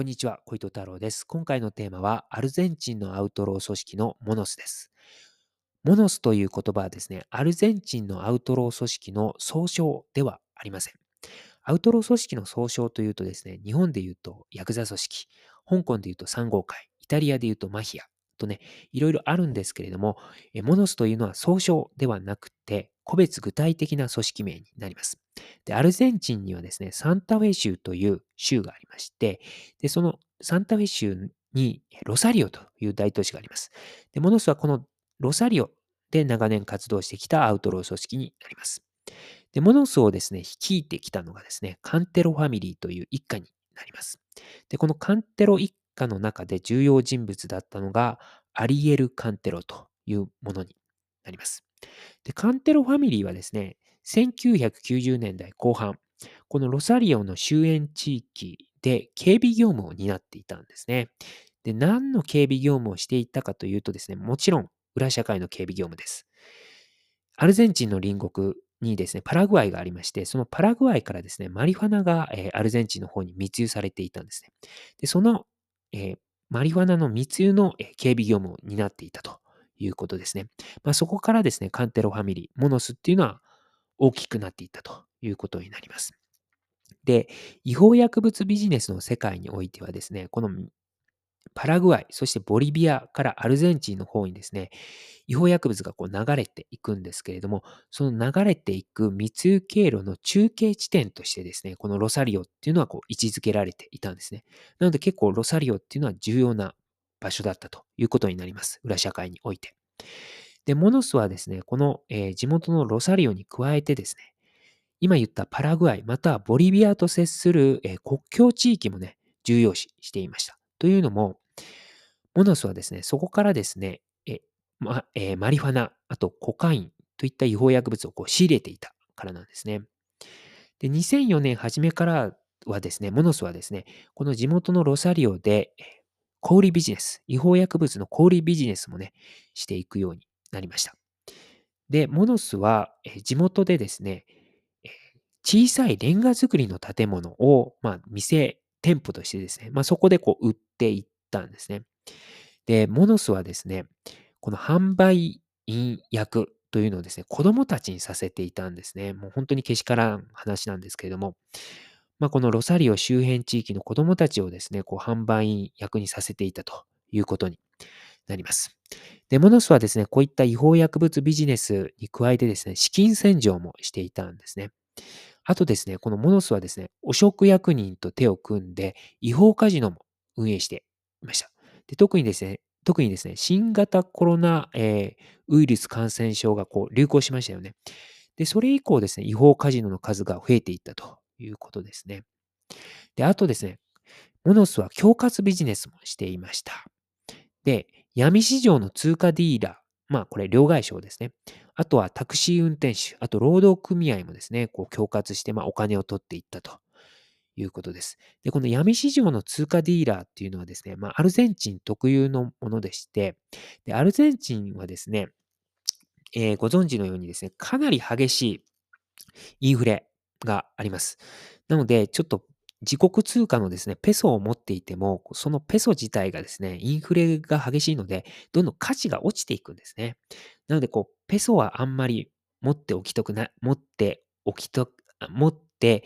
こんにちは、小糸太郎です。今回のテーマは、アルゼンチンのアウトロー組織のモノスです。モノスという言葉はですね、アルゼンチンのアウトロー組織の総称ではありません。アウトロー組織の総称というとですね、日本で言うとヤクザ組織、香港で言うと3号会、イタリアで言うとマフィアとね、いろいろあるんですけれども、モノスというのは総称ではなくて、個別具体的な組織名になります。で、アルゼンチンにはですね、サンタフェ州という州がありまして、で、そのサンタフェ州にロサリオという大都市があります。で、モノスはこのロサリオで長年活動してきたアウトロー組織になります。で、モノスをですね、率いてきたのがですね、カンテロファミリーという一家になります。で、このカンテロ一家の中で重要人物だったのが、アリエル・カンテロというものになります。で、カンテロファミリーはですね、1990年代後半、このロサリオの終焉地域で警備業務を担っていたんですね。で、何の警備業務をしていたかというとですね、もちろん裏社会の警備業務です。アルゼンチンの隣国にですね、パラグアイがありまして、そのパラグアイからですね、マリファナが、えーアルゼンチンの方に密輸されていたんですね。で、その、えーマリファナの密輸の、えー警備業務を担っていたということですね。まあ、そこからですね、カンテロファミリー、モノスっていうのは大きくなっていったということになります。で、違法薬物ビジネスの世界においてはですね、このパラグアイ、そしてボリビアからアルゼンチンの方にですね、違法薬物がこう流れていくんですけれども、その流れていく密輸経路の中継地点としてですね、このロサリオっていうのはこう位置づけられていたんですね。なので結構ロサリオっていうのは重要な場所だったということになります。裏社会において。で、モノスはですね、この、えー地元のロサリオに加えてですね、今言ったパラグアイ、またはボリビアと接する、えー国境地域もね、重要視していました。というのも、モノスはですね、そこからですね、えまえーマリファナ、あとコカインといった違法薬物をこう仕入れていたからなんですね。で、2004年初めからはですね、モノスはですね、この地元のロサリオで、小売ビジネス、違法薬物の小売ビジネスもね、していくようになりました。で、モノスは、え地元でですね、小さいレンガ造りの建物を、まあ、店、店舗としてですね、まあ、そこでこう売っていったんですね。で、モノスはですね、この販売員役というのをですね、子供たちにさせていたんですね。もう本当にけしからん話なんですけれども、まあ、このロサリオ周辺地域の子供たちをですね、こう販売員役にさせていたということになります。で、モノスはですね、こういった違法薬物ビジネスに加えてですね、資金洗浄もしていたんですね。あとですね、このモノスはですね、汚職役人と手を組んで、違法カジノも運営していました。で特にですね、特にですね、新型コロナ、えーウイルス感染症がこう流行しましたよね。で、それ以降ですね、違法カジノの数が増えていったということですね。で、あとですね、モノスは恐喝ビジネスもしていました。で、闇市場の通貨ディーラー、まあこれ両替商ですね。あとはタクシー運転手、あと労働組合もですね、こう恐喝して、まあお金を取っていったということです。で、この闇市場の通貨ディーラーっていうのはですね、まあアルゼンチン特有のものでして、で、アルゼンチンはですね、えーご存知のようにですね、かなり激しいインフレがあります。なので、ちょっと自国通貨のですね、ペソを持っていても、そのペソ自体がですね、インフレが激しいので、どんどん価値が落ちていくんですね。なので、こう、ペソはあんまり持っておきたくない、持っておきと、持って、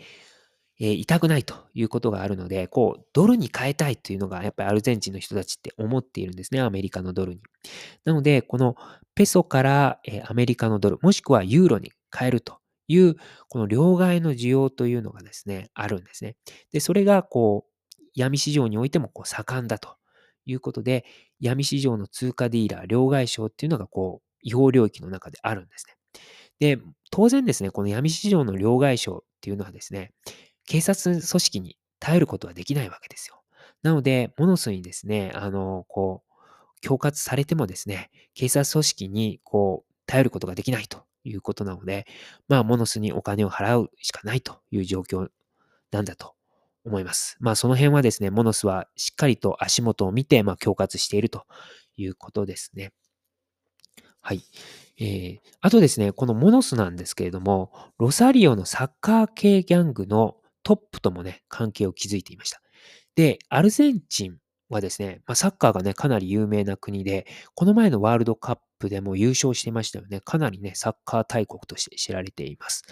えーいたくないということがあるので、こう、ドルに変えたいというのが、やっぱりアルゼンチンの人たちって思っているんですね、アメリカのドルに。なので、このペソから、えーアメリカのドル、もしくはユーロに変えるという、この両替の需要というのがですね、あるんですね。で、それが、こう、闇市場においてもこう盛んだということで、闇市場の通貨ディーラー、両替商っていうのが、こう、違法領域の中であるんですね。で、当然ですね、この闇市場の両替商っていうのはですね、警察組織に耐えることはできないわけですよ。なので、モノスにですね、あの、こう、恐喝されてもですね、警察組織にこう、頼ることができないということなので、まあ、モノスにお金を払うしかないという状況なんだと思います。まあ、その辺はですね、モノスはしっかりと足元を見て、まあ、恐喝しているということですね。はい。えー、あとですね、このモノスなんですけれども、ロサリオのサッカー系ギャングのトップともね、関係を築いていました。で、アルゼンチンはですね、まあ、サッカーがね、かなり有名な国で、この前のワールドカップでも優勝してましたよね。かなりね、サッカー大国として知られています。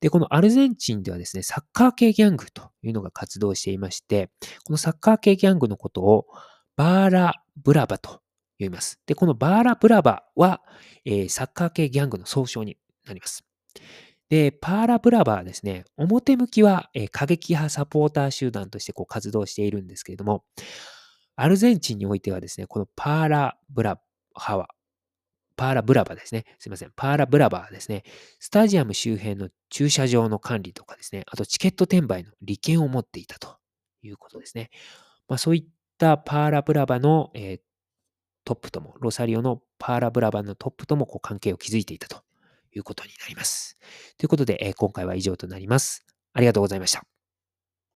で、このアルゼンチンではですね、サッカー系ギャングというのが活動していまして、このサッカー系ギャングのことをバーラ・ブラバと言います。で、このバーラ・ブラバは、えー、サッカー系ギャングの総称になります。で、パーラ・ブラバはですね、表向きは、えー、過激派サポーター集団としてこう活動しているんですけれども、アルゼンチンにおいてはですね、このパーラ・ブラ派は、パーラ・ブラバですね。すいません。パーラ・ブラバはですね、スタジアム周辺の駐車場の管理とかですね、あとチケット転売の利権を持っていたということですね。まあ、そういったパーラ・ブラバの、えー、トップとも、ロサリオのパーラ・ブラバのトップともこう関係を築いていたということになります。ということで、えー、今回は以上となります。ありがとうございました。